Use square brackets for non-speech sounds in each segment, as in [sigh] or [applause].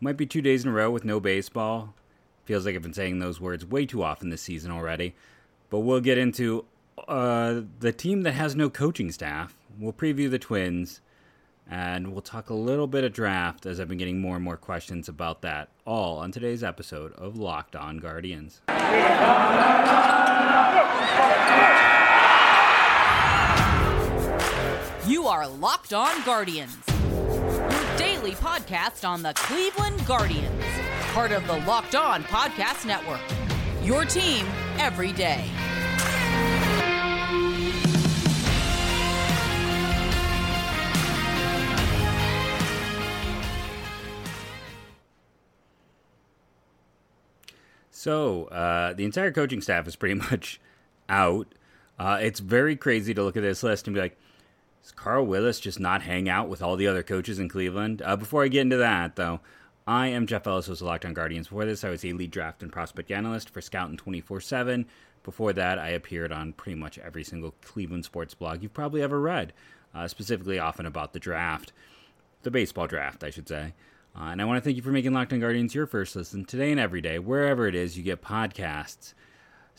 Might be two days in a row with no baseball. Feels like I've been saying those words way too often this season already. But we'll get into uh, the team that has no coaching staff. We'll preview the Twins, and we'll talk a little bit of draft as I've been getting more and more questions about that. All on today's episode of Locked On Guardians. You are Locked On Guardians, podcast on the Cleveland Guardians, part of the Locked On Podcast Network. Your team every day. So uh, the entire coaching staff is pretty [laughs] much out. Uh, it's very crazy to look at this list and be like, does Carl Willis just not hang out with all the other coaches in Cleveland? Uh, before I get into that, though, I am Jeff Ellis, host of Locked On Guardians. Before this, I was a lead draft and prospect analyst for Scout and 24 7. Before that, I appeared on pretty much every single Cleveland sports blog you've probably ever read, uh, specifically often about the draft, the baseball draft, I should say. Uh, and I want to thank you for making Locked On Guardians your first listen today and every day, wherever it is you get podcasts.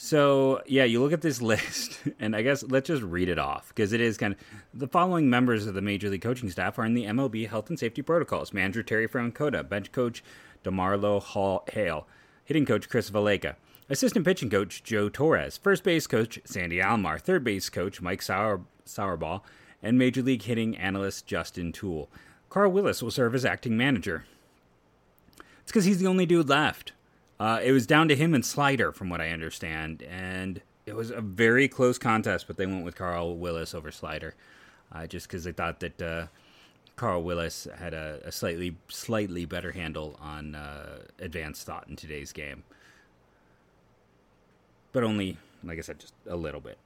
So, yeah, you look at this [laughs] list, and I guess let's just read it off because it is kind of the following members of the Major League coaching staff are in the MLB health and safety protocols manager Terry Francona, bench coach DeMarlo Hall Hale, hitting coach Chris Valaika, assistant pitching coach Joe Torres, first base coach Sandy Alomar, third base coach Mike Sauer, Sarbaugh, and Major League hitting analyst Justin Toole. Carl Willis will serve as acting manager. It's because he's the only dude left. Uh, it was down to him and Slider, from what I understand, and it was a very close contest, but they went with Carl Willis over Slider, uh, just because they thought that uh, Carl Willis had a, a, slightly slightly better handle on uh, advanced thought in today's game, but only, like I said, just a little bit.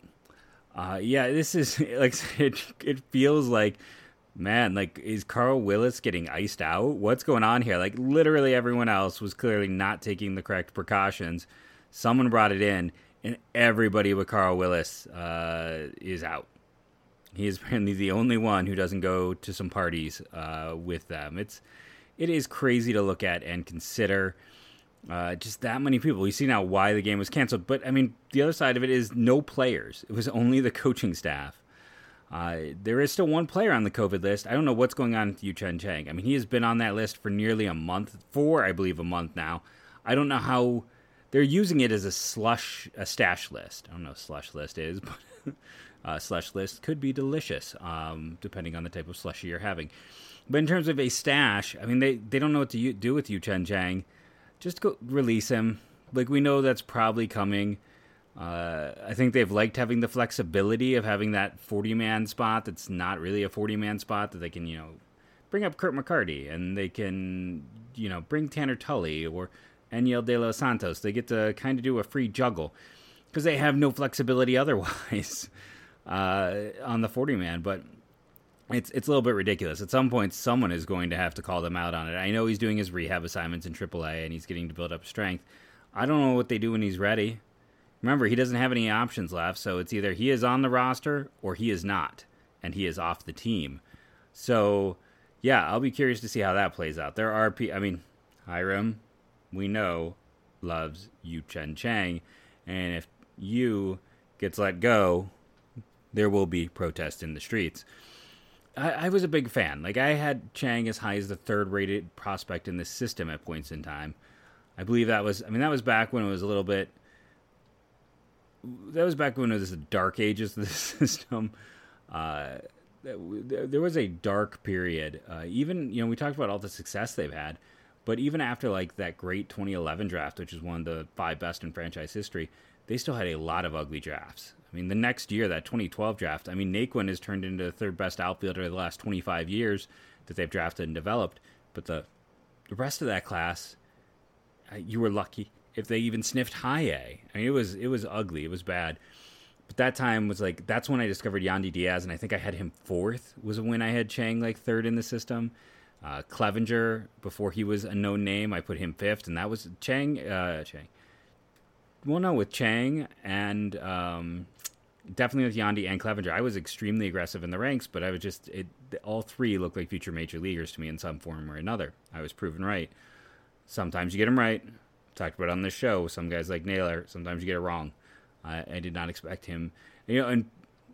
Uh, yeah, this is [laughs] like it. It feels like man, like, is Carl Willis getting iced out? What's going on here? Like, literally everyone else was clearly not taking the correct precautions. Someone brought it in, and everybody but Carl Willis uh, is out. He is [laughs] apparently the only one who doesn't go to some parties uh, with them. It's it is crazy to look at and consider. Uh, just that many people. We see now why the game was canceled. But I mean, the other side of it is no players. It was only the coaching staff. Uh, there is still one player on the COVID list. I don't know what's going on with Yu Cheng Chang. I mean, he has been on that list for nearly a month, for I believe a month now. I don't know how they're using it as a slush, a stash list. I don't know what slush list is, [laughs] but a slush list could be delicious, um, depending on the type of slushy you're having. But in terms of a stash, I mean, they, they don't know what to do with Yu Cheng Chang. Just go release him. Like, we know that's probably coming. Uh, I think they've liked having the flexibility of having that 40 man spot that's not really a 40 man spot that they can, you know, bring up Kirk McCarty and they can, you know, bring Tanner Tully or Enyel De Los Santos. They get to kind of do a free juggle because they have no flexibility [laughs] otherwise uh, on the 40 man. But it's it's a little bit ridiculous. At some point, someone is going to have to call them out on it. I know he's doing his rehab assignments in AAA and he's getting to build up strength. I don't know what they do when he's ready. Remember, he doesn't have any options left, so it's either he is on the roster or he is not, and he is off the team. So, yeah, I'll be curious to see how that plays out. There are, I mean, Hiram, we know, loves Yu Cheng Chang, and if Yu gets let go, there will be protests in the streets. I, I, was a big fan. Like I had Chang as high as the third rated prospect in the system at points in time. I believe that was I mean that was back when it was a little bit that was back when it was the dark ages of the [laughs] system. Uh, there was a dark period. Uh, even you know we talked about all the success they've had, but even after like that great 2011 draft, which is one of the five best in franchise history, they still had a lot of ugly drafts. I mean, the next year, that 2012 draft, I mean, Naquin has turned into the third best outfielder of the last 25 years that they've drafted and developed. But the the rest of that class, uh, you were lucky if they even sniffed high A. I mean, it was it was ugly. It was bad. But that time was like that's when I discovered Yandy Diaz, and I think I had him fourth. Was when I had Chang like third in the system. Uh, Clevinger before he was a known name, I put him fifth, and that was Chang. Uh, Chang. Well, no, with Chang and um, definitely with Yandy and Clevinger, I was extremely aggressive in the ranks, but I was just it. All three looked like future major leaguers to me in some form or another. I was proven right. Sometimes you get them right. Talked about on the show. Some guys like Naylor. Sometimes you get it wrong. I, I did not expect him. You know, and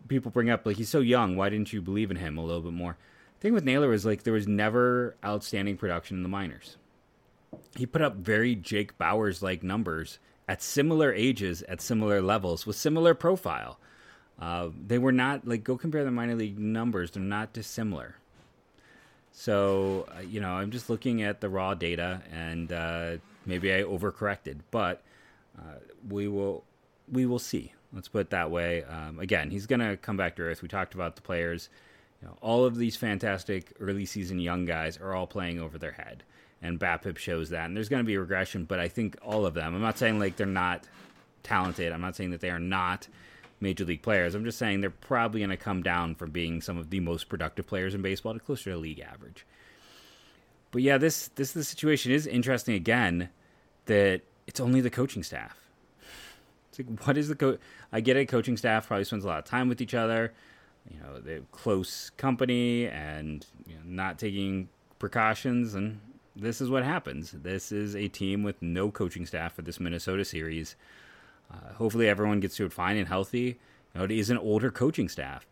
people bring up like he's so young. Why didn't you believe in him a little bit more? The thing with Naylor was like there was never outstanding production in the minors. He put up very Jake Bauers like numbers at similar ages, at similar levels, with similar profile. Uh, they were not like go compare the minor league numbers; they're not dissimilar. So uh, you know, I'm just looking at the raw data, and uh, maybe I overcorrected, but uh, we will we will see. Let's put it that way. Um, again, he's going to come back to earth. We talked about the players. You know, all of these fantastic early season young guys are all playing over their head, and BABIP shows that. And there's going to be regression, but I think all of them. I'm not saying like they're not talented. I'm not saying that they are not major league players. I'm just saying they're probably going to come down from being some of the most productive players in baseball to closer to league average. But yeah, this this the situation is interesting again that it's only the coaching staff. It's like what is the co I get it, coaching staff probably spends a lot of time with each other. You know, they're close company and you know, not taking precautions and this is what happens. This is a team with no coaching staff for this Minnesota series. Uh, hopefully, everyone gets to it fine and healthy. You know, it is an older coaching staff.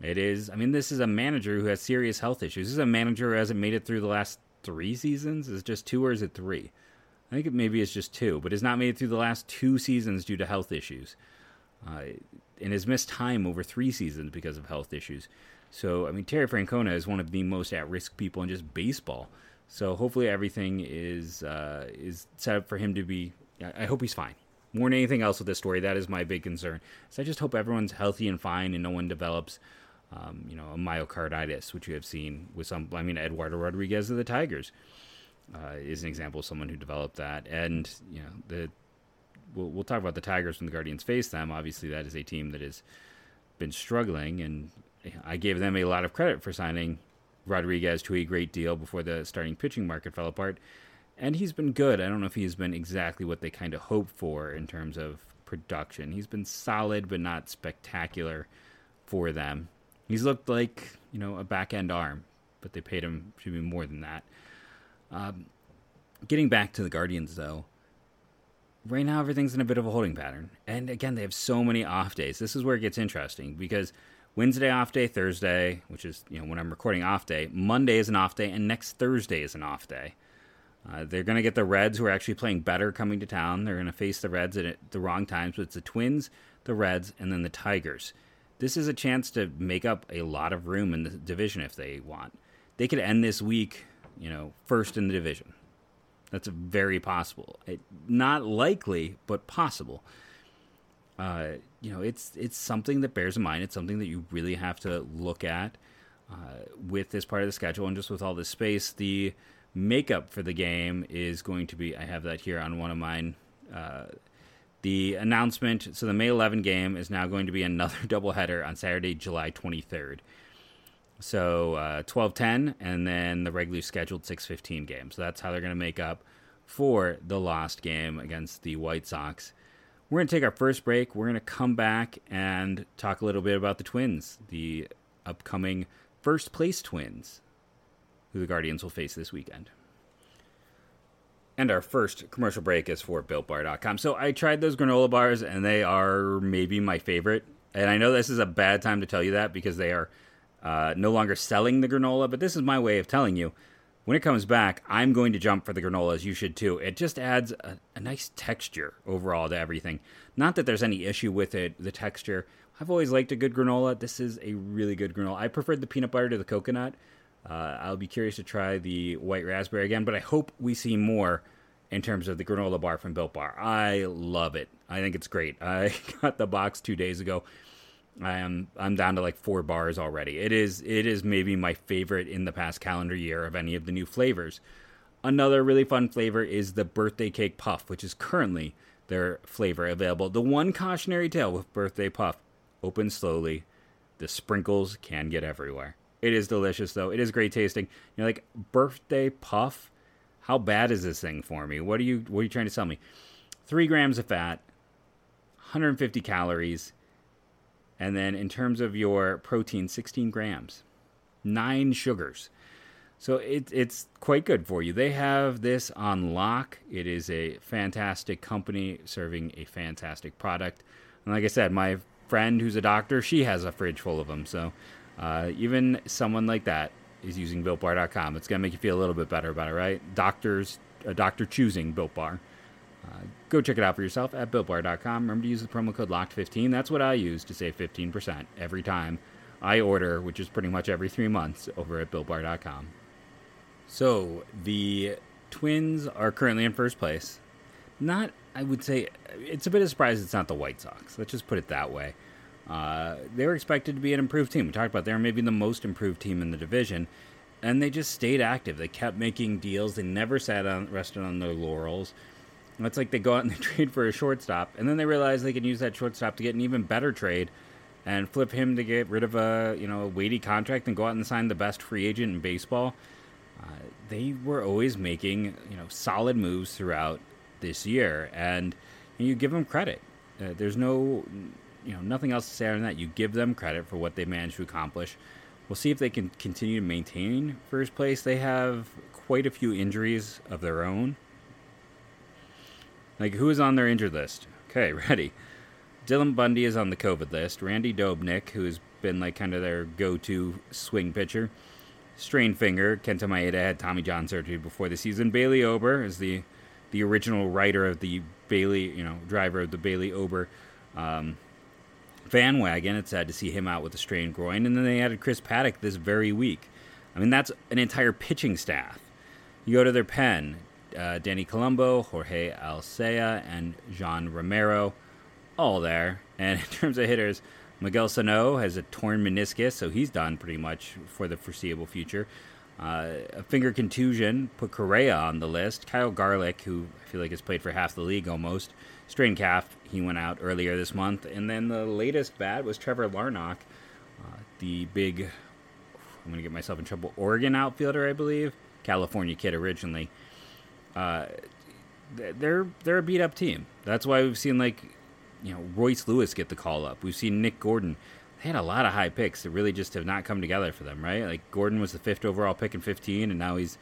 It is. I mean, this is a manager who has serious health issues. This is a manager who hasn't made it through the last three seasons. Is just two or is it three? I think it maybe it's just two, but has not made it through the last two seasons due to health issues, uh, and has missed time over three seasons because of health issues. So, I mean, Terry Francona is one of the most at-risk people in just baseball. So, hopefully, everything is uh, is set up for him to be. I hope he's fine more than anything else with this story, that is my big concern. So I just hope everyone's healthy and fine, and no one develops, um, you know, a myocarditis, which you have seen with some. I mean, Eduardo Rodriguez of the Tigers uh, is an example of someone who developed that, and you know, the we'll, we'll talk about the Tigers when the Guardians face them. Obviously, that is a team that has been struggling, and I gave them a lot of credit for signing Rodriguez to a great deal before the starting pitching market fell apart and he's been good. I don't know if he's been exactly what they kind of hoped for in terms of production. He's been solid, but not spectacular for them. He's looked like you know a back end arm, but they paid him should be more than that. Um, getting back to the Guardians though, right now everything's in a bit of a holding pattern, and again they have so many off days. This is where it gets interesting because Wednesday off day, Thursday, which is you know when I'm recording off day, Monday is an off day, and next Thursday is an off day. Uh, they're going to get the Reds, who are actually playing better, coming to town. They're going to face the Reds at the wrong times, but it's the Twins, the Reds, and then the Tigers. This is a chance to make up a lot of room in the division if they want. They could end this week, you know, first in the division. That's very possible. It, not likely, but possible. Uh, you know, it's it's something that bears in mind. It's something that you really have to look at uh, with this part of the schedule and just with all this space. The makeup for the game is going to be I have that here on one of mine. Uh, the announcement so the May 11 game is now going to be another [laughs] doubleheader on Saturday, July 23rd. So uh, 12:10 and then the regularly scheduled 6:15 game. So that's how they're going to make up for the lost game against the White Sox. We're going to take our first break. We're going to come back and talk a little bit about the Twins, the upcoming first place Twins who the Guardians will face this weekend. And our first commercial break is for BuiltBar.com. So I tried those granola bars, and they are maybe my favorite. And I know this is a bad time to tell you that because they are uh, no longer selling the granola, but this is my way of telling you. When it comes back, I'm going to jump for the granolas. You should too. It just adds a, a nice texture overall to everything. Not that there's any issue with it, the texture. I've always liked a good granola. This is a really good granola. I preferred the peanut butter to the coconut, uh, I'll be curious to try the white raspberry again, but I hope we see more in terms of the granola bar from Built Bar. I love it. I think it's great. [laughs] I got the box two days ago. I am I'm down to like four bars already. It is it is maybe my favorite in the past calendar year of any of the new flavors. Another really fun flavor is the birthday cake puff, which is currently their flavor available. The one cautionary tale with birthday puff: open slowly. The sprinkles can get everywhere. It is delicious though. It is great tasting. You're like birthday puff. How bad is this thing for me? What are you what are you trying to sell me? Three grams of fat, 150 calories, and then in terms of your protein, 16 grams, nine sugars. So it, it's quite good for you. They have this on lock. It is a fantastic company serving a fantastic product. And like I said, my friend who's a doctor, she has a fridge full of them. So uh, even someone like that is using BuiltBar.com. It's going to make you feel a little bit better about it, right? Doctors, a doctor choosing Built Bar. Uh, go check it out for yourself at BuiltBar.com. Remember to use the promo code LOCKED15. That's what I use to save 15% every time I order, which is pretty much every three months, over at BuiltBar.com. So the Twins are currently in first place. Not, I would say, it's a bit of a surprise it's not the White Sox. Let's just put it that way. Uh, they were expected to be an improved team. We talked about they were maybe the most improved team in the division, and they just stayed active. They kept making deals. They never sat on rested on their laurels. It's like they go out and [laughs] they trade for a shortstop, and then they realize they can use that shortstop to get an even better trade, and flip him to get rid of a you know a weighty contract and go out and sign the best free agent in baseball. Uh, they were always making you know solid moves throughout this year, and you give them credit. Uh, there's no you know nothing else to say on that. You give them credit for what they managed to accomplish. We'll see if they can continue to maintain first place. They have quite a few injuries of their own. Like who is on their injured list? Okay, [laughs] ready. Dylan Bundy is on the COVID list. Randy Dobnak, who's been like kind of their go-to swing pitcher. Strained finger. Kenta Maeda had Tommy John surgery before the season. Bailey Ober is the the original writer of the Bailey, you know, driver of the Bailey Ober um, Van Wagon. It's sad to see him out with a strained groin. And then they added Chris Paddack this very week. I mean, that's an entire pitching staff. You go to their pen uh, Danny Coulombe, Jorge Alcala, and Jean Romero, all there. And in terms of hitters, Miguel Sano has a torn meniscus, so he's done pretty much for the foreseeable future. Uh, a finger contusion put Correa on the list. Kyle Garlick, who I feel like has played for half the league almost, strained calf. He went out earlier this month. And then the latest bad was Trevor Larnach, uh, the big, I'm going to get myself in trouble, Oregon outfielder, I believe. California kid originally. Uh, they're they're a beat up team. That's why we've seen like, you know, Royce Lewis get the call up. We've seen Nick Gordon they had a lot of high picks that really just have not come together for them, right? Like Gordon was the fifth overall pick in 15, and now he's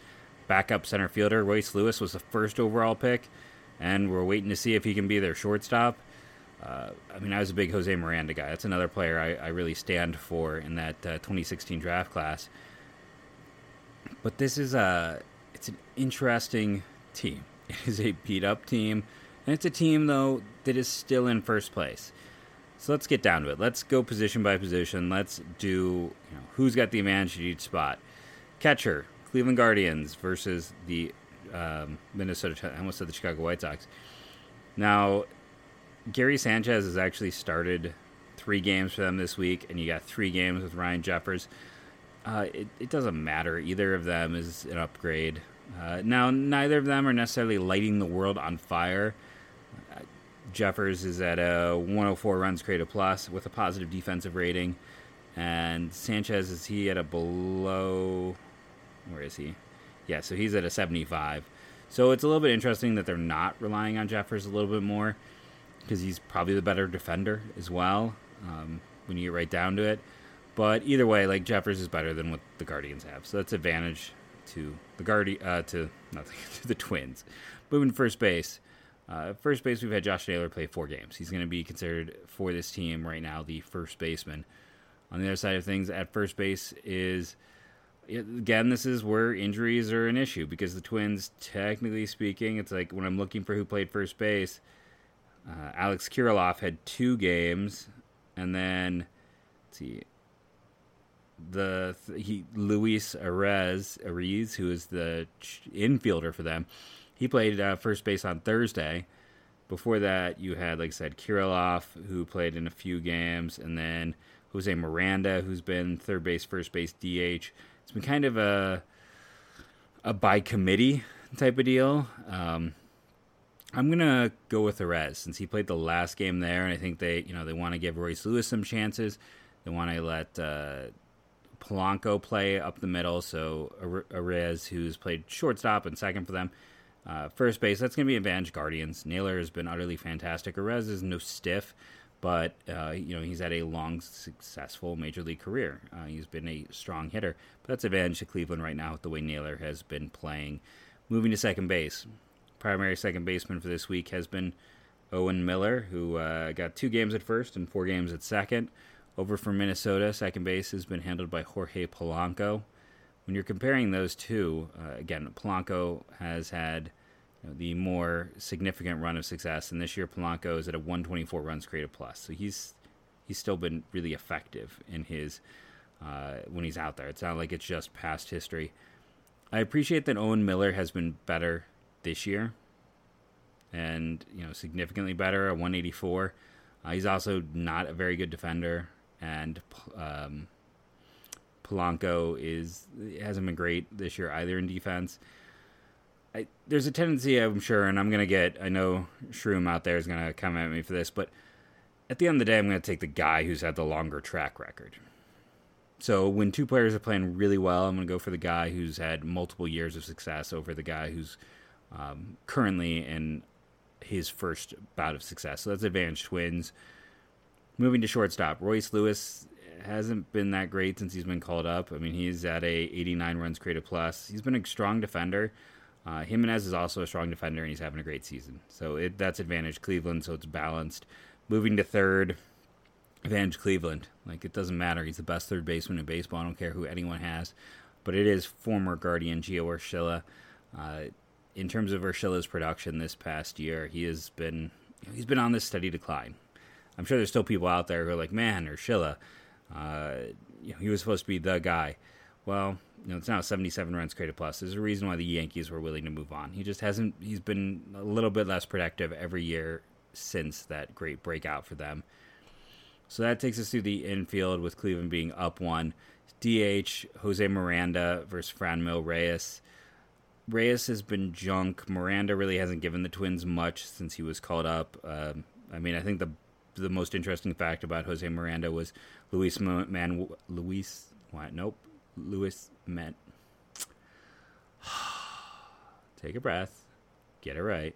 backup center fielder. Royce Lewis was the first overall pick, and we're waiting to see if he can be their shortstop. Uh, I mean, I was a big Jose Miranda guy. That's another player I, I really stand for in that uh, 2016 draft class. But this is a it's an interesting team. [laughs] It is a beat up team, and it's a team though that is still in first place. So let's get down to it. Let's go position by position. Let's do you know, who's got the advantage at each spot. Catcher, Cleveland Guardians versus the um, Minnesota. I almost said the Chicago White Sox. Now, Gary Sanchez has actually started three games for them this week, and you got three games with Ryan Jeffers. Uh, it, it, doesn't matter. Either of them is an upgrade. Uh, now, neither of them are necessarily lighting the world on fire. Jeffers is at a 104 runs created plus with a positive defensive rating, and Sanchez is he at a below. Where is he? Yeah, so he's at a 75. So it's a little bit interesting that they're not relying on Jeffers a little bit more because he's probably the better defender as well um, when you get right down to it. But either way, like Jeffers is better than what the Guardians have, so that's advantage to the Guardi uh, to [laughs] nothing to the Twins. Moving to first base. Uh, first base, we've had Josh Naylor play four games. He's going to be considered for this team right now the first baseman. On the other side of things, at first base is again, this is where injuries are an issue because the Twins, technically speaking, it's like when I'm looking for who played first base, uh, Alex Kirilloff had two games, and then let's see, the he Luis Arraez, Ariz, who is the infielder for them, he played uh, first base on Thursday. Before that, you had, like I said, Kirilloff, who played in a few games, and then Jose Miranda, who's been third base, first base, DH. It's been kind of a a by committee type of deal. Um, I'm gonna go with Arraez since he played the last game there, and I think they, you know, they want to give Royce Lewis some chances. They want to let uh, Polanco play up the middle, so Arraez, who's played shortstop and second for them, uh, first base, that's going to be advantage Guardians. Naylor has been utterly fantastic. Arraez is no stiff, but uh, you know he's had a long, successful major league career. Uh, he's been a strong hitter, but that's advantage to Cleveland right now with the way Naylor has been playing. Moving to second base, primary second baseman for this week has been Owen Miller, who uh, got two games at first and four games at second. Over from Minnesota, second base has been handled by Jorge Polanco. When you're comparing those two, uh, again, Polanco has had the more significant run of success, and this year Polanco is at a 124 runs created plus. So he's he's still been really effective in his uh, when he's out there. It's not like it's just past history. I appreciate that Owen Miller has been better this year, and you know significantly better. A 184. Uh, he's also not a very good defender, and um, Polanco is hasn't been great this year either in defense. I, there's a tendency, I'm sure, and I'm gonna get. I know Shroom out there is gonna come at me for this, but at the end of the day, I'm gonna take the guy who's had the longer track record. So when two players are playing really well, I'm gonna go for the guy who's had multiple years of success over the guy who's um, currently in his first bout of success. So that's advantage twins. Moving to shortstop, Royce Lewis hasn't been that great since he's been called up. I mean, he's at a 89 runs created plus. He's been a strong defender. Uh, Giménez is also a strong defender, and he's having a great season. So it, that's advantage Cleveland, so it's balanced. Moving to third, advantage Cleveland. Like, it doesn't matter. He's the best third baseman in baseball. I don't care who anyone has. But it is former Guardian Gio Urshela. Uh, in terms of Urshela's production this past year, he has been he's been on this steady decline. I'm sure there's still people out there who are like, man, Urshela, uh, you know, he was supposed to be the guy. Well, you know, it's now 77 runs created plus. There's a reason why the Yankees were willing to move on. He just hasn't. He's been a little bit less productive every year since that great breakout for them. So that takes us to the infield with Cleveland being up one. DH Jose Miranda versus Franmil Reyes. Reyes has been junk. Miranda really hasn't given the Twins much since he was called up. Um, I mean, I think the the most interesting fact about Jose Miranda was Luis Man Luis what? Nope. Lewis meant. Take a breath. Get it right.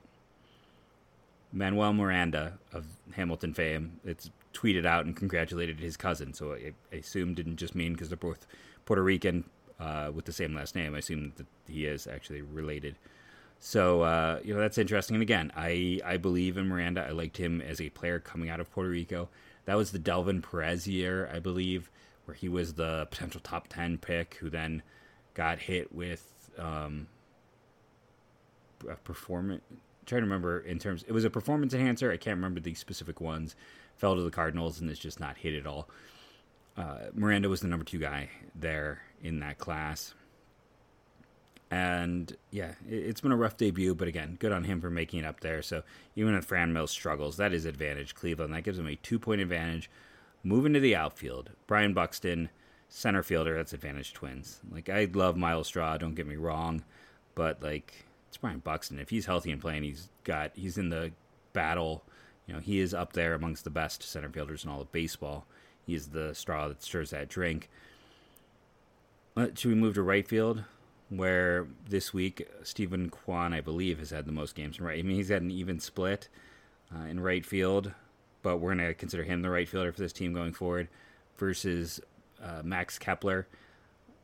Manuel Miranda of Hamilton fame, it's tweeted out and congratulated his cousin. So I, I assume didn't just mean because they're both Puerto Rican uh, with the same last name. I assume that he is actually related. So uh, you know that's interesting. And again, I I believe in Miranda. I liked him as a player coming out of Puerto Rico. That was the Delvin Perez year, I believe where he was the potential top 10 pick who then got hit with um, a performance. trying to remember in terms, it was a performance enhancer. I can't remember the specific ones. Fell to the Cardinals and is just not hit at all. Uh, Miranda was the number two guy there in that class. And yeah, it, has been a rough debut, but again, good on him for making it up there. So even if Fran Franmil struggles, that is advantage Cleveland. That gives him a two point advantage Moving to the outfield, Byron Buxton, center fielder. That's advantage Twins. Like I love Myles Straw. Don't get me wrong, but like it's Byron Buxton. If he's healthy and playing, he's got he's in the battle. You know, he is up there amongst the best center fielders in all of baseball. He's the straw that stirs that drink. But should we move to right field, where this week Steven Kwan, I believe, has had the most games in right. I mean, he's had an even split uh, in right field but we're going to consider him the right fielder for this team going forward versus uh, Max Kepler.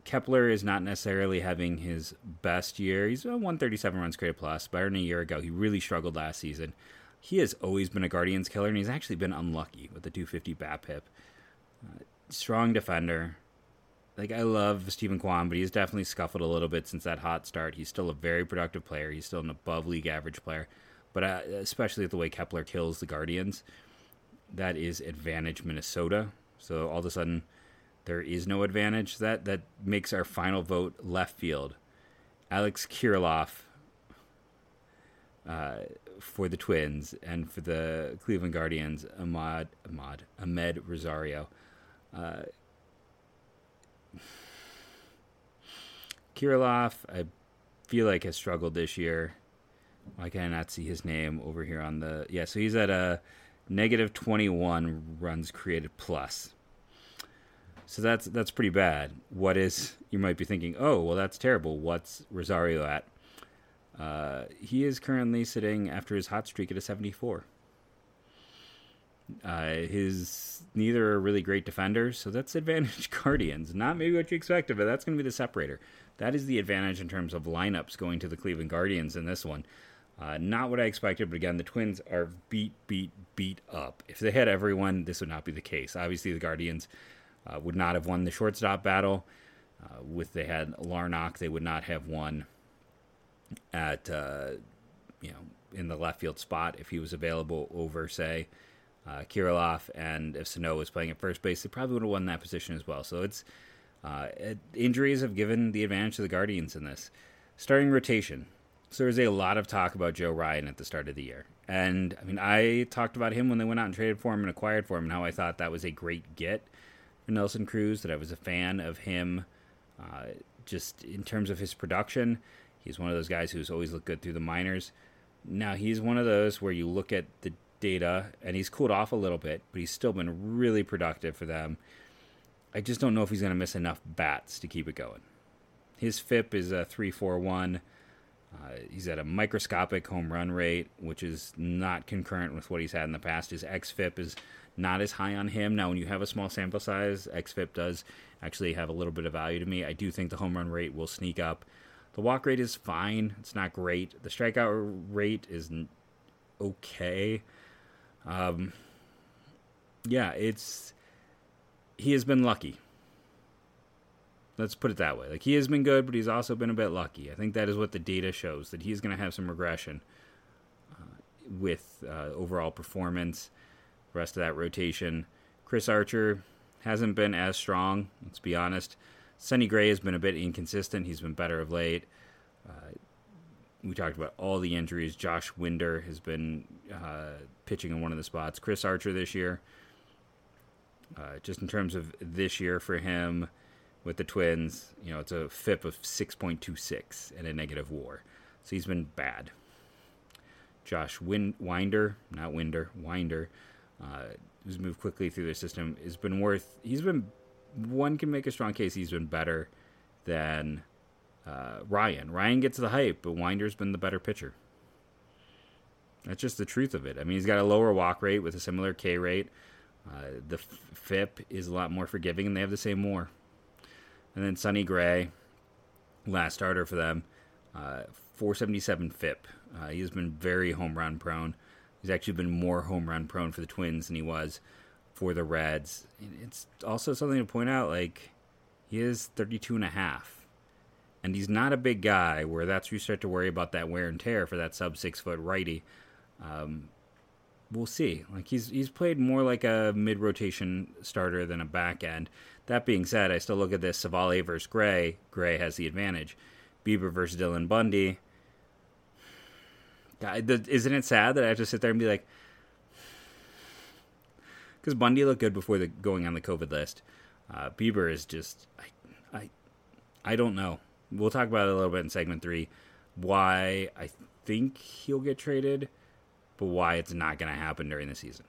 Kepler is not necessarily having his best year. He's a 137 runs created plus, better than a year ago. He really struggled last season. He has always been a Guardians killer, and he's actually been unlucky with the 250 BABIP. Uh, strong defender. Like I love Steven Kwan, but he's definitely scuffled a little bit since that hot start. He's still a very productive player. He's still an above league average player, but uh, especially the way Kepler kills the Guardians that is advantage Minnesota. So all of a sudden, there is no advantage. That that makes our final vote left field. Alex Kirilloff uh, for the Twins and for the Cleveland Guardians, Ahmad Ahmad Amed Rosario. Uh, Kirilloff, I feel like has struggled this year. Why can I not see his name over here on the? Yeah, so he's at a negative 21 runs created plus. So that's that's pretty bad. What is you might be thinking? Oh, well, that's terrible. What's Rosario at? Uh, he is currently sitting after his hot streak at a 74. Uh, his neither are really great defenders, so that's [laughs] advantage Guardians. Not maybe what you expected, but that's going to be the separator. That is the advantage in terms of lineups going to the Cleveland Guardians in this one. Uh, not what I expected, but again, the Twins are beat, beat, beat up. If they had everyone, this would not be the case. Obviously, the Guardians uh, would not have won the shortstop battle. Uh, with they had Larnach, they would not have won at uh, you know in the left field spot if he was available over say uh, Kirilloff, and if Sano was playing at first base, they probably would have won that position as well. So it's uh, injuries have given the advantage to the Guardians in this starting rotation. So there was a lot of talk about Joe Ryan at the start of the year. And I mean, I talked about him when they went out and traded for him and acquired for him, and how I thought that was a great get for Nelson Cruz, that I was a fan of him uh, just in terms of his production. He's one of those guys who's always looked good through the minors. Now, he's one of those where you look at the data and he's cooled off a little bit, but he's still been really productive for them. I just don't know if he's going to miss enough bats to keep it going. His FIP is a 341. Uh, he's at a microscopic home run rate, which is not concurrent with what he's had in the past. His xFIP is not as high on him. Now, when you have a small sample size, xFIP does actually have a little bit of value to me. I do think the home run rate will sneak up. The walk rate is fine. It's not great. The strikeout rate is okay. Um, yeah, it's he has been lucky. Let's put it that way. Like he has been good, but he's also been a bit lucky. I think that is what the data shows that he's going to have some regression uh, with uh, overall performance. The rest of that rotation, Chris Archer hasn't been as strong. Let's be honest. Sonny Gray has been a bit inconsistent. He's been better of late. Uh, we talked about all the injuries. Josh Winder has been uh, pitching in one of the spots. Chris Archer this year, uh, just in terms of this year for him, with the Twins, you know, it's a FIP of 6.26 and a negative WAR. So he's been bad. Josh Win- Winder, not Winder, Winder, uh, who's moved quickly through the system, has been worth. He's been one can make a strong case. He's been better than uh, Ryan. Ryan gets the hype, but Winder's been the better pitcher. That's just the truth of it. I mean, he's got a lower walk rate with a similar K rate. Uh, the FIP is a lot more forgiving, and they have the same WAR. And then Sonny Gray, last starter for them, uh, 477 FIP. Uh, he has been very home run prone. He's actually been more home run prone for the Twins than he was for the Reds. It's also something to point out like he is 32 and a half. And he's not a big guy where that's where you start to worry about that wear and tear for that sub six foot righty. Um, we'll see. Like he's he's played more like a mid rotation starter than a back end. That being said, I still look at this Civale versus Gray. Gray has the advantage. Bieber versus Dylan Bundy. God, isn't it sad that I have to sit there and be like, because Bundy looked good before the going on the COVID list. Uh, Bieber is just, I, I, I don't know. We'll talk about it a little bit in segment three. Why I think he'll get traded, but why it's not going to happen during the season.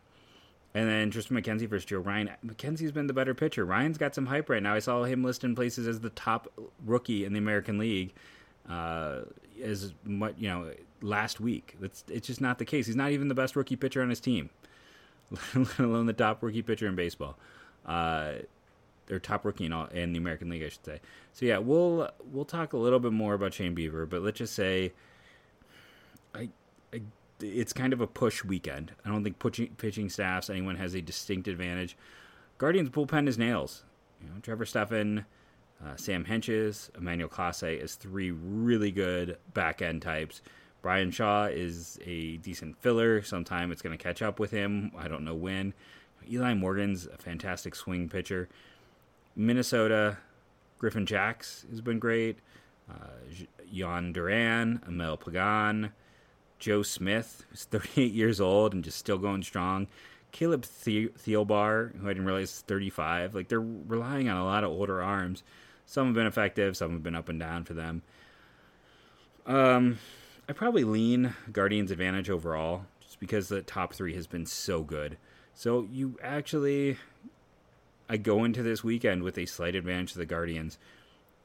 And then Tristan McKenzie versus Joe Ryan. McKenzie's been the better pitcher. Ryan's got some hype right now. I saw him listed in places as the top rookie in the American League. Uh, as much, you know, last week. It's just not the case. He's not even the best rookie pitcher on his team, [laughs] let alone the top rookie pitcher in baseball. Uh, or top rookie in, all, in the American League, I should say. So yeah, we'll we'll talk a little bit more about Shane Bieber, but let's just say, I it's kind of a push weekend. I don't think pitching, pitching staffs anyone has a distinct advantage. Guardians bullpen is nails. You know, Trevor Stephan, uh, Sam Hentges, Emmanuel Clase is three really good back end types. Bryan Shaw is a decent filler. Sometime it's going to catch up with him. I don't know when. Eli Morgan's a fantastic swing pitcher. Minnesota, Griffin Jax has been great. Uh, Jhoan Duran, Emil Pagan, Joe Smith, who's [laughs] 38 years old and just still going strong. Caleb the- Thielbar, who I didn't realize is 35. Like they're relying on a lot of older arms. Some have been effective, some have been up and down for them. Um, I probably lean Guardians advantage overall, just because the top three has been so good. So you actually, I go into this weekend with a slight advantage to the Guardians.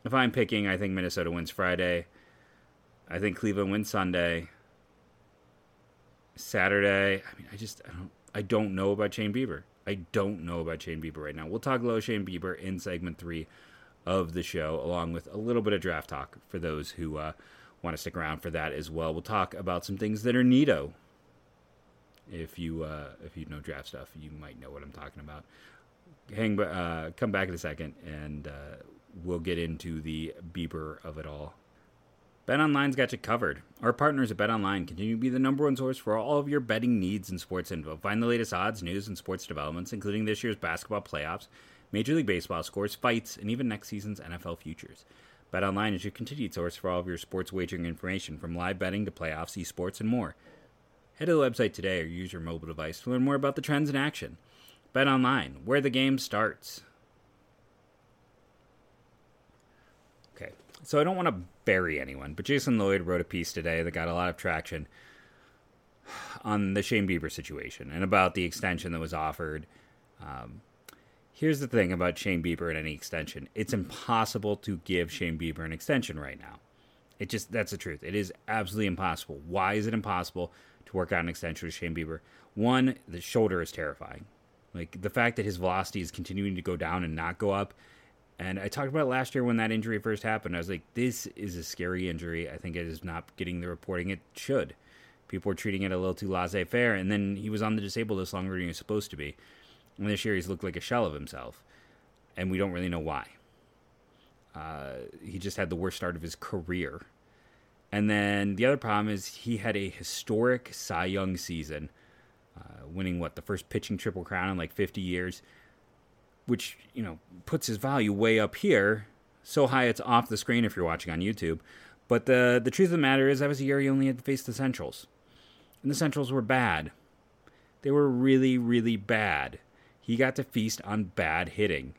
If I'm picking, I think Minnesota wins Friday. I think Cleveland wins Sunday. Saturday. I mean, I just I don't I don't know about Shane Bieber. I don't know about Shane Bieber right now. We'll talk low Shane Bieber in segment three of the show, along with a little bit of draft talk for those who uh, want to stick around for that as well. We'll talk about some things that are neato. If you uh, if you know draft stuff, you might know what I'm talking about. Hang, uh, come back in a second, and uh, we'll get into the Bieber of it all. BetOnline's got you covered. Our partners at BetOnline continue to be the number one source for all of your betting needs and sports info. Find the latest odds, news, and sports developments, including this year's basketball playoffs, Major League Baseball scores, fights, and even next season's NFL futures. BetOnline is your continued source for all of your sports wagering information, from live betting to playoffs, esports, and more. Head to the website today or use your mobile device to learn more about the trends in action. BetOnline, where the game starts. So I don't want to bury anyone, but Jason Lloyd wrote a piece today that got a lot of traction on the Shane Bieber situation and about the extension that was offered. Um, here's the thing about Shane Bieber and any extension it's impossible to give Shane Bieber an extension right now. It just, that's the truth. It is absolutely impossible. Why is it impossible to work out an extension with Shane Bieber? One, the shoulder is terrifying. Like the fact that his velocity is continuing to go down and not go up and I talked about last year when that injury first happened. I was like, this is a scary injury. I think it is not getting the reporting it should. People were treating it a little too laissez faire. And then he was on the disabled list longer than he was supposed to be. And this year he's looked like a shell of himself. And we don't really know why. Uh, he just had the worst start of his career. And then the other problem is he had a historic Cy Young season, uh, winning what, the first pitching triple crown in like 50 years which you know puts his value way up here, so high it's off the screen if you're watching on YouTube. But the the truth of the matter is, that was a year he only had to face the Centrals, and the Centrals were bad. They were really, really bad. He got to feast on bad hitting.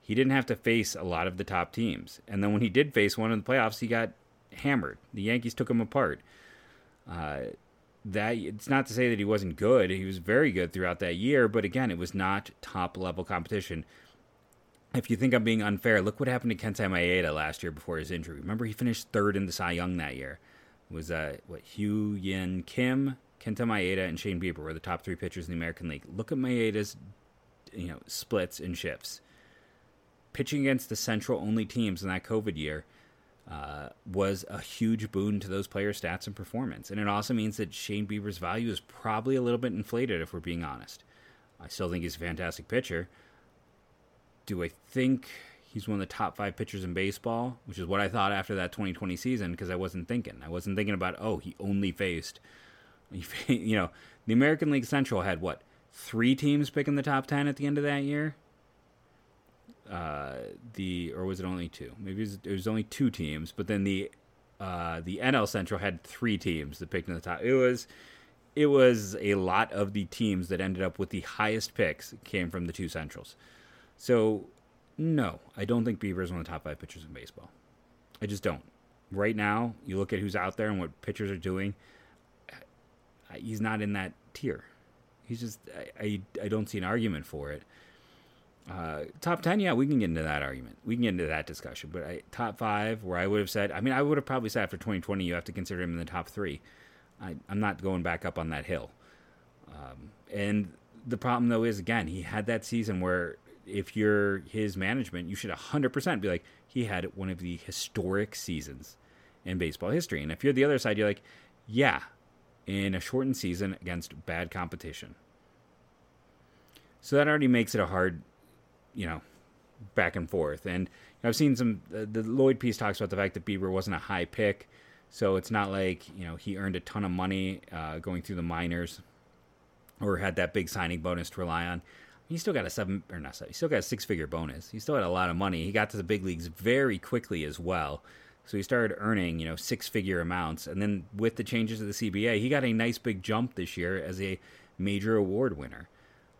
He didn't have to face a lot of the top teams, and then when he did face one in the playoffs, he got hammered. The Yankees took him apart. Uh, that it's not to say that he wasn't good. He was very good throughout that year, but again, it was not top level competition. If you think I'm being unfair, look what happened to Kenta Maeda last year before his injury. Remember, he finished third in the Cy Young that year. It was uh, what Hyun Kim, Kenta Maeda, and Shane Bieber were the top three pitchers in the American League. Look at Maeda's, you know, splits and shifts. Pitching against the Central only teams in that COVID year uh, was a huge boon to those players' stats and performance. And it also means that Shane Bieber's value is probably a little bit inflated, if we're being honest. I still think he's a fantastic pitcher. Do I think he's one of the top five pitchers in baseball? Which is what I thought after that 2020 season, because I wasn't thinking. I wasn't thinking about, oh, he only faced, [laughs] you know, the American League Central had what, three teams picking the top 10 at the end of that year? Uh, the or was it only two? Maybe it was, it was, only two teams, but then the uh, the NL Central had three teams that picked in the top. It was it was a lot of the teams that ended up with the highest picks came from the two Centrals. So no, I don't think Bieber is one of the top five pitchers in baseball. I just don't. Right now, you look at who's out there and what pitchers are doing. He's not in that tier. He's just I, I, I don't see an argument for it. Uh, top 10, yeah, we can get into that argument. We can get into that discussion. But I, top five, where I would have said, I mean, I would have probably said after 2020, you have to consider him in the top three. I, am not going back up on that hill. Um, and the problem, though, is again, he had that season where if you're his management, you should 100% be like, he had one of the historic seasons in baseball history. And if you're the other side, you're like, yeah, in a shortened season against bad competition. So that already makes it a hard you know, back and forth. And I've seen some. Uh, the Lloyd piece talks about the fact that Bieber wasn't a high pick, so it's not like you know he earned a ton of money uh, going through the minors, or had that big signing bonus to rely on. He still got a seven or not seven. He still got a six figure bonus. He still had a lot of money. He got to the big leagues very quickly as well. So he started earning, you know, six figure amounts. And then with the changes of the CBA, he got a nice big jump this year as a major award winner.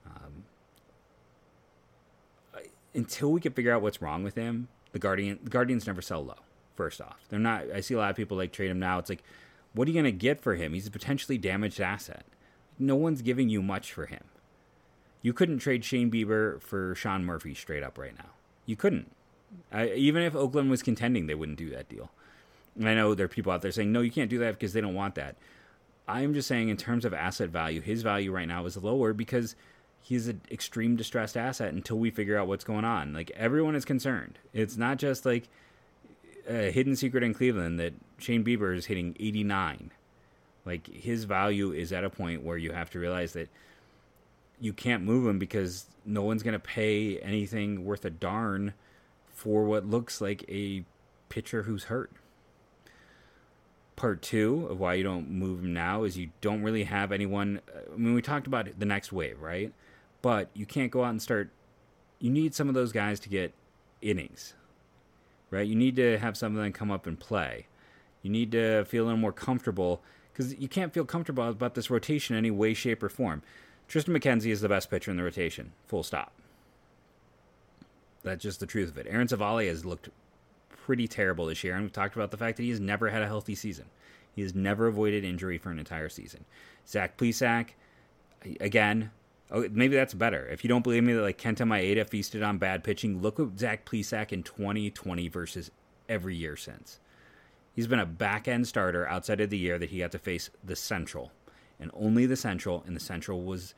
Um, until we can figure out what's wrong with him, the Guardian the Guardians never sell low. First off, they're not. I see a lot of people like trade him now. It's like, what are you gonna get for him? He's a potentially damaged asset. No one's giving you much for him. You couldn't trade Shane Bieber for Sean Murphy straight up right now. You couldn't. I, even if Oakland was contending, they wouldn't do that deal. And I know there are people out there saying, no, you can't do that because they don't want that. I'm just saying, in terms of asset value, his value right now is lower because he's an extreme distressed asset until we figure out what's going on. Like everyone is concerned. It's not just like a hidden secret in Cleveland that Shane Bieber is hitting 89. Like his value is at a point where you have to realize that you can't move him because no one's going to pay anything worth a darn for what looks like a pitcher who's hurt. Part two of why you don't move him now is you don't really have anyone. Uh, I mean, we talked about the next wave, right? But you can't go out and start. You need some of those guys to get innings, right? You need to have some of them come up and play. You need to feel a little more comfortable because you can't feel comfortable about this rotation in any way, shape, or form. Triston McKenzie is the best pitcher in the rotation. Full stop. That's just the truth of it. Aaron Civale has looked pretty terrible this year, and we've talked about the fact that he has never had a healthy season. He has never avoided injury for an entire season. Zach Plesac, again, oh, maybe that's better. If you don't believe me that like Kenta Maeda feasted on bad pitching, look at Zach Plesac in 2020 versus every year since. He's been a back end starter outside of the year that he got to face the Central, and only the Central, and the Central was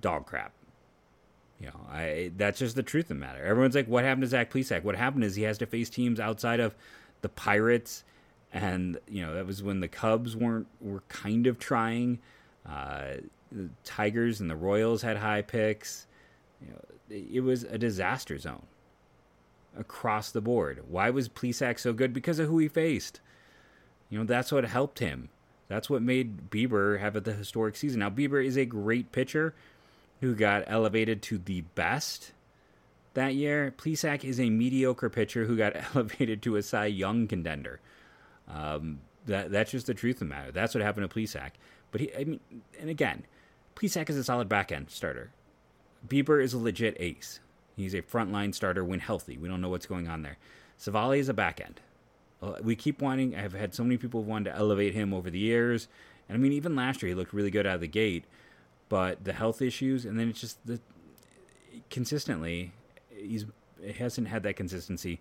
dog crap. You know, I that's just the truth of the matter. Everyone's like, "What happened to Zach Plesac?" What happened is he has to face teams outside of the Pirates, and you know that was when the Cubs weren't were kind of trying. Uh, the Tigers and the Royals had high picks. You know, it was a disaster zone across the board. Why was Plesac so good? Because of who he faced. You know, that's what helped him. That's what made Bieber have the historic season. Now, Bieber is a great pitcher who got elevated to the best that year. Plesac is a mediocre pitcher who got [laughs] elevated to a Cy Young contender. Um, that that's just the truth of the matter. That's what happened to Plesac. But he, I mean, and again, Plesac is a solid back end starter. Bieber is a legit ace. He's a frontline starter when healthy. We don't know what's going on there. Civale is a back end. Uh, we keep wanting. I've had so many people want to elevate him over the years, and I mean, even last year he looked really good out of the gate, but the health issues, and then it's just the consistently he's it hasn't had that consistency.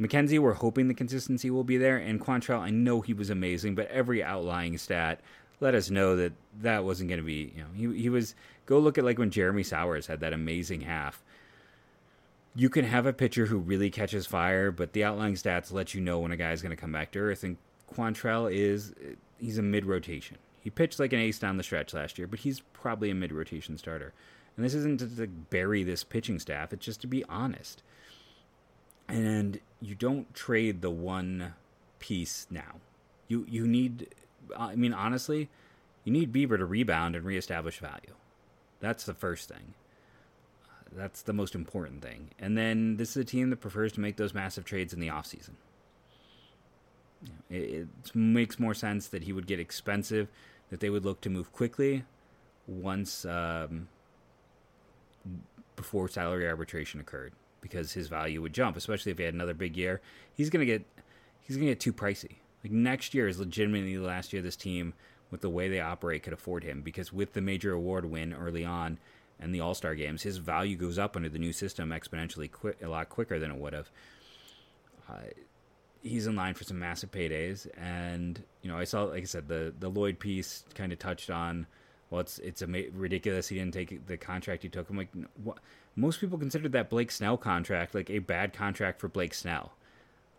McKenzie, we're hoping the consistency will be there, and Quantrill, I know he was amazing, but every outlying stat let us know that that wasn't going to be. You know, he he was. Go look at like when Jeremy Sowers had that amazing half you can have a pitcher who really catches fire, but the outlying stats let you know when a guy's going to come back to earth. And Quantrill is he's a mid rotation. He pitched like an ace down the stretch last year, but he's probably a mid rotation starter. And this isn't to, to bury this pitching staff; it's just to be honest. And you don't trade the one piece now. You you need. I mean, honestly, you need Bieber to rebound and reestablish value. That's the first thing. That's the most important thing. And then this is a team that prefers to make those massive trades in the offseason. It, it makes more sense that he would get expensive, that they would look to move quickly once um, before salary arbitration occurred because his value would jump, especially if he had another big year. He's gonna get he's gonna get too pricey. Like next year is legitimately the last year this team with the way they operate could afford him because with the major award win early on, and the All Star games, his value goes up under the new system exponentially a lot quicker than it would have. Uh, he's in line for some massive paydays, and you know I saw, like I said, the the Lloyd piece kind of touched on. Well, it's it's ridiculous he didn't take the contract he took. I'm like, what? most people considered that Blake Snell contract like a bad contract for Blake Snell.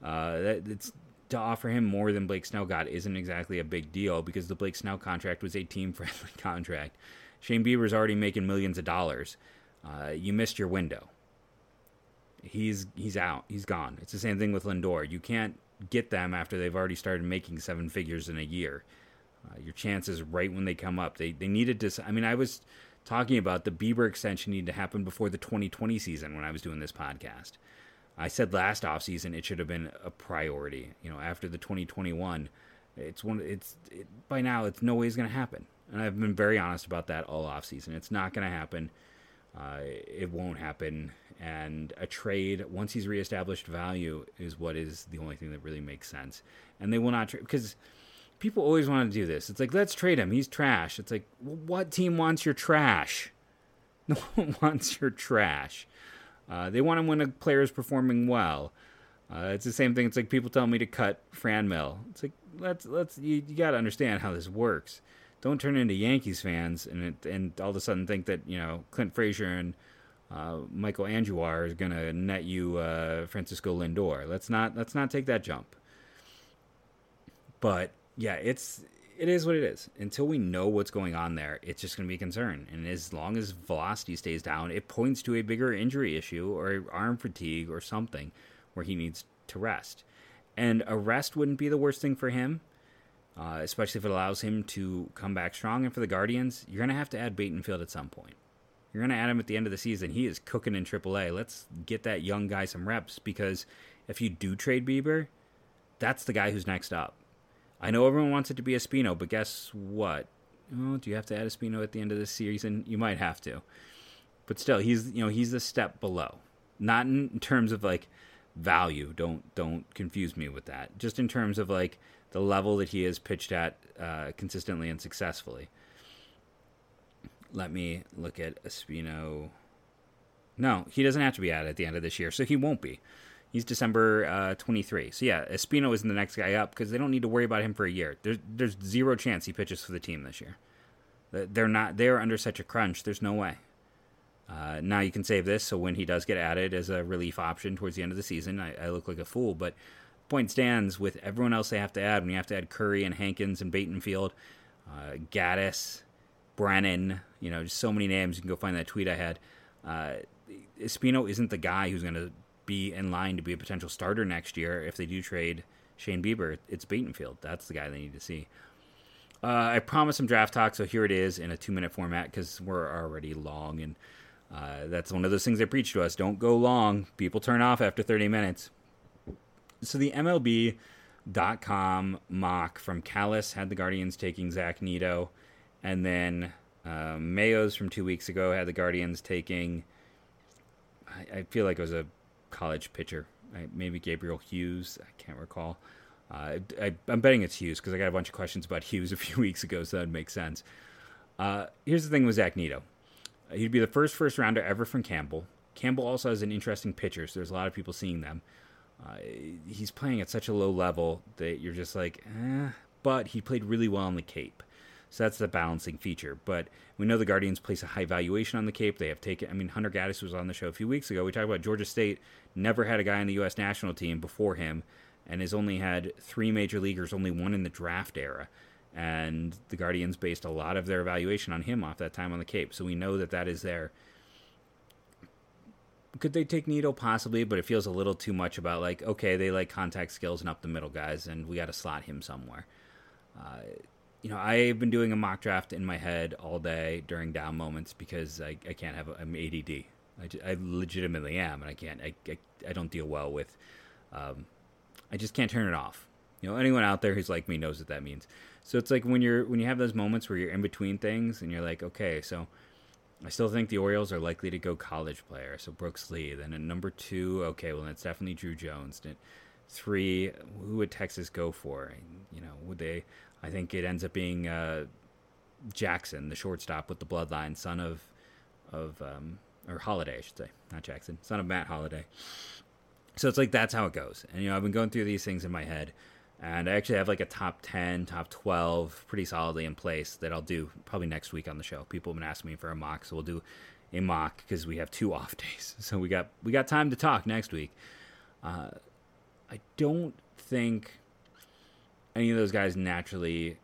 Uh, that, it's to offer him more than Blake Snell got isn't exactly a big deal because the Blake Snell contract was a team [laughs] friendly contract. Shane Bieber's already making millions of dollars. Uh, you missed your window. He's he's out. He's gone. It's the same thing with Lindor. You can't get them after they've already started making seven figures in a year. Uh, your chances right when they come up. They they needed to. I mean, I was talking about the Bieber extension needed to happen before the 2020 season when I was doing this podcast. I said last offseason it should have been a priority. You know, after the 2021, it's one. It's it, by now it's no way going to happen. And I've been very honest about that all off season. It's not going to happen. Uh, it won't happen. And a trade, once he's reestablished value, is what is the only thing that really makes sense. And they will not trade because people always want to do this. It's like, let's trade him. He's trash. It's like, what team wants your trash? [laughs] No one wants your trash. Uh, they want him when a player is performing well. Uh, it's the same thing. It's like people telling me to cut Franmil. It's like let's let's you, you got to understand how this works don't turn into Yankees fans and it, and all of a sudden think that you know Clint Frazier and uh, Miguel Andujar is going to net you uh, Francisco Lindor. Let's not let's not take that jump. But yeah, it's it is what it is. Until we know what's going on there, it's just going to be a concern. And as long as velocity stays down, it points to a bigger injury issue or arm fatigue or something where he needs to rest. And a rest wouldn't be the worst thing for him, uh, especially if it allows him to come back strong. And for the Guardians, you're going to have to add Battenfield at some point. You're going to add him at the end of the season. He is cooking in AAA. Let's get that young guy some reps because if you do trade Bieber, that's the guy who's next up. I know everyone wants it to be Espino, but guess what? Do you have to add Espino at the end of the season? You might have to. But still, he's you know he's a step below. Not in terms of like value. Don't don't confuse me with that. Just in terms of like the level that he has pitched at uh, consistently and successfully. Let me look at Espino. No, he doesn't have to be added at the end of this year, so he won't be. He's December uh, 23. So yeah, Espino isn't the next guy up because they don't need to worry about him for a year. There's there's zero chance he pitches for the team this year. They're not. They're under such a crunch. There's no way. Uh, now you can save this so when he does get added as a relief option towards the end of the season, I, I look like a fool. But point stands with everyone else they have to add. When you have to add Curry and Hankins and Battenfield, uh, Gaddis, Brennan, you know, just so many names. You can go find that tweet I had. Uh, Espino isn't the guy who's going to be in line to be a potential starter next year if they do trade Shane Bieber. It's Battenfield. That's the guy they need to see. Uh, I promised some draft talk, so here it is in a two minute format because we're already long, and uh, that's one of those things they preach to us. Don't go long. People turn off after 30 minutes. So the MLB.com mock from Callis had the Guardians taking Zach Neto. and then uh, Mayo's from two weeks ago had the Guardians taking. I, I feel like it was a college pitcher. Maybe Gabriel Hughes. I can't recall. Uh, I, am betting it's Hughes because I got a bunch of questions about [laughs] Hughes a few weeks ago, so that would make sense. Uh, here's the thing with Zach Neto. Uh, he'd be the first first rounder ever from Campbell. Campbell also has an interesting pitcher, so there's a lot of people seeing them. Uh, he's playing at such a low level that you're just like, eh. But he played really well on the Cape. So that's the balancing feature. But we know the Guardians place a high valuation on the Cape. They have taken, I mean, Hunter Gaddis was on the show a few weeks ago. We talked about Georgia State never had a guy on the U.S. national team before him and has only had three major leaguers, only one in the draft era. And the Guardians based a lot of their evaluation on him off that time on the Cape. So we know that that is there. Could they take Neto? Possibly, but it feels a little too much about like, okay, they like contact skills and up the middle guys, and we got to slot him somewhere. Uh, you know, I've been doing a mock draft in my head all day during down moments because I, I can't have, I'm ADD. I, I legitimately am, and I can't, I, I, I don't deal well with, um, I just can't turn it off. You know, anyone out there who's like me knows what that means. So it's like when you're, when you have those moments where you're in between things and you're like, okay, so I still think the Orioles are likely to go college player. So Brooks Lee. Then at number two, okay, well, that's definitely Drew Jones. Three, who would Texas go for? You know, would they, I think it ends up being uh, Jackson, the shortstop with the bloodline, son of of um, or Holliday, I should say, not Jackson, son of Matt Holliday. So it's like that's how it goes. And you know, I've been going through these things in my head, and I actually have like a top ten, top twelve, pretty solidly in place that I'll do probably next week on the show. People have been asking me for a mock, so we'll do a mock because we have two [laughs] off days, so we got we got time to talk next week. Uh, I don't think any of those guys naturally.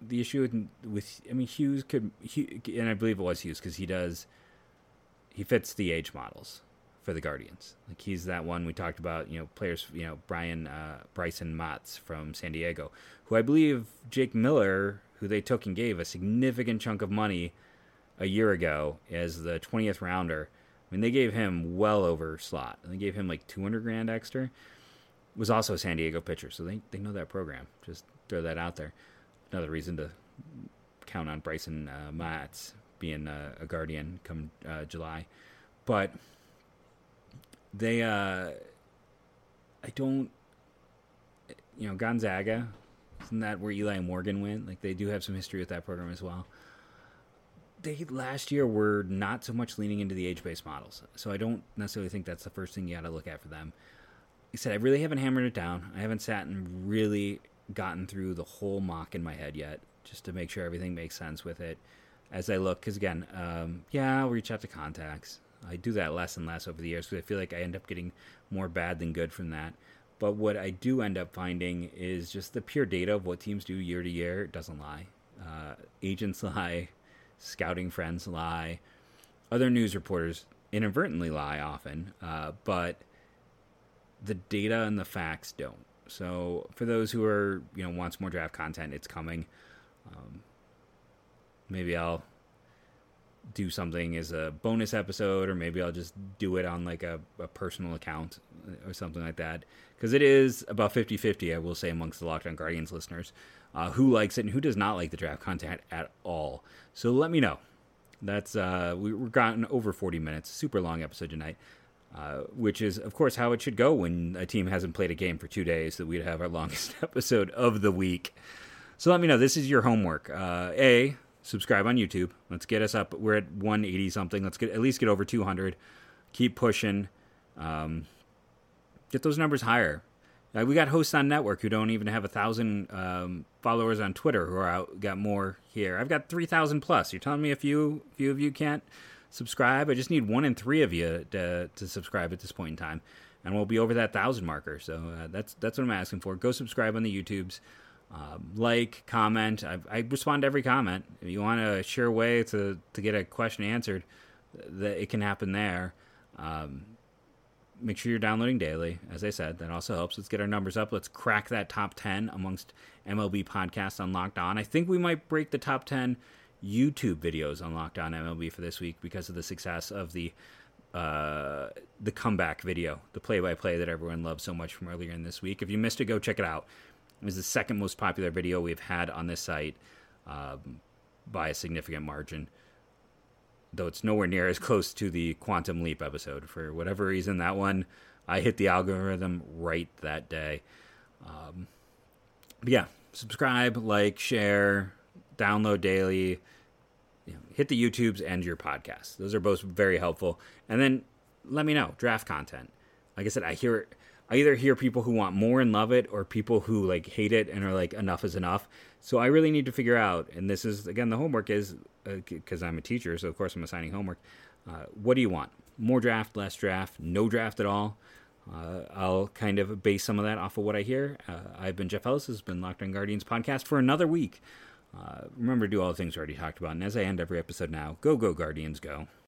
The issue with, with I mean Hughes could, and I believe it was Hughes because he does, he fits the age models for the Guardians. Like he's that one we talked about. You know, players. You know, Brian uh, Bryson Motts from San Diego, who I believe Jake Miller, who they took and gave a significant chunk of money a year ago as the twentieth rounder. I mean, they gave him well over slot. And They gave him like two hundred grand extra was also a San Diego pitcher, so they, they know that program. Just throw that out there. Another reason to count on Bryson uh, Motts being uh, a Guardian come uh, July. But they, uh, I don't, you know, Gonzaga, isn't that where Eli Morgan went? Like they do have some history with that program as well. They last year were not so much leaning into the age based models, so I don't necessarily think that's the first thing you got to look at for them. I said, I really haven't hammered it down. I haven't sat and really gotten through the whole mock in my head yet, just to make sure everything makes sense with it as I look. Because again, um, yeah, I'll reach out to contacts. I do that less and less over the years because I feel like I end up getting more bad than good from that. But what I do end up finding is just the pure data of what teams do year to year doesn't lie. Uh, agents [laughs] lie, scouting friends lie, other news reporters inadvertently lie often, uh, but the data and the facts don't. So for those who are you know wants more draft content, it's coming. Um, maybe I'll do something as a bonus episode, or maybe I'll just do it on like a, a personal account or something like that. Because it is about 50 50, I will say, amongst the Locked On Guardians listeners uh, who likes it and who does not like the draft content at all. So let me know. That's uh, we, we're gotten over 40 minutes, super long episode tonight. Uh, which is, of course, how it should go when a team hasn't played a game for two days, that we'd have our [laughs] longest [laughs] episode of the week. So let me know. This is your homework. Uh, a, subscribe on YouTube. Let's get us up. We're at 180 something. Let's get at least get over 200. Keep pushing. Um, get those numbers higher. Uh, we got hosts on network who don't even have a thousand um, followers on Twitter who are out got more here. I've got three thousand plus. You're telling me a few few of you can't subscribe? I just need one in three of you to to subscribe at this point in time, and we'll be over that thousand marker. So uh, that's that's what I'm asking for. Go subscribe on the YouTubes. Um, like, comment. I, I, respond to every comment. If you want a sure way to, to get a question answered, that it can happen there. Um, make sure you're downloading daily. As I said, that also helps. Let's get our numbers up. Let's crack that top 10 amongst MLB podcasts on Locked On. I think we might break the top 10 YouTube videos on Locked On MLB for this week because of the success of the uh, the comeback video, the play-by-play that everyone loved so much from earlier in this week. If you missed it, go check it out. It was the second most popular video we've had on this site um, by a significant margin, though it's nowhere near as [laughs] close to the Quantum Leap episode. For whatever reason, that one I hit the algorithm right that day. Um, yeah, subscribe, like, share, download daily. You know, hit the YouTubes and your podcast. Those are both very helpful. And then let me know draft content. Like I said, I hear I either hear people who want more and love it or people who like hate it and are like enough is enough. So I really need to figure out and this is again the homework is because uh, I'm a teacher, so of course I'm assigning homework. Uh, what do you want? More draft, less draft, no draft at all? Uh, I'll kind of base some of that off of what I hear. Uh, I've been Jeff Ellis. This has been Locked On Guardians podcast for another week. Uh, remember to do all the things we already talked about. And as I end every episode now, go, go, Guardians, go.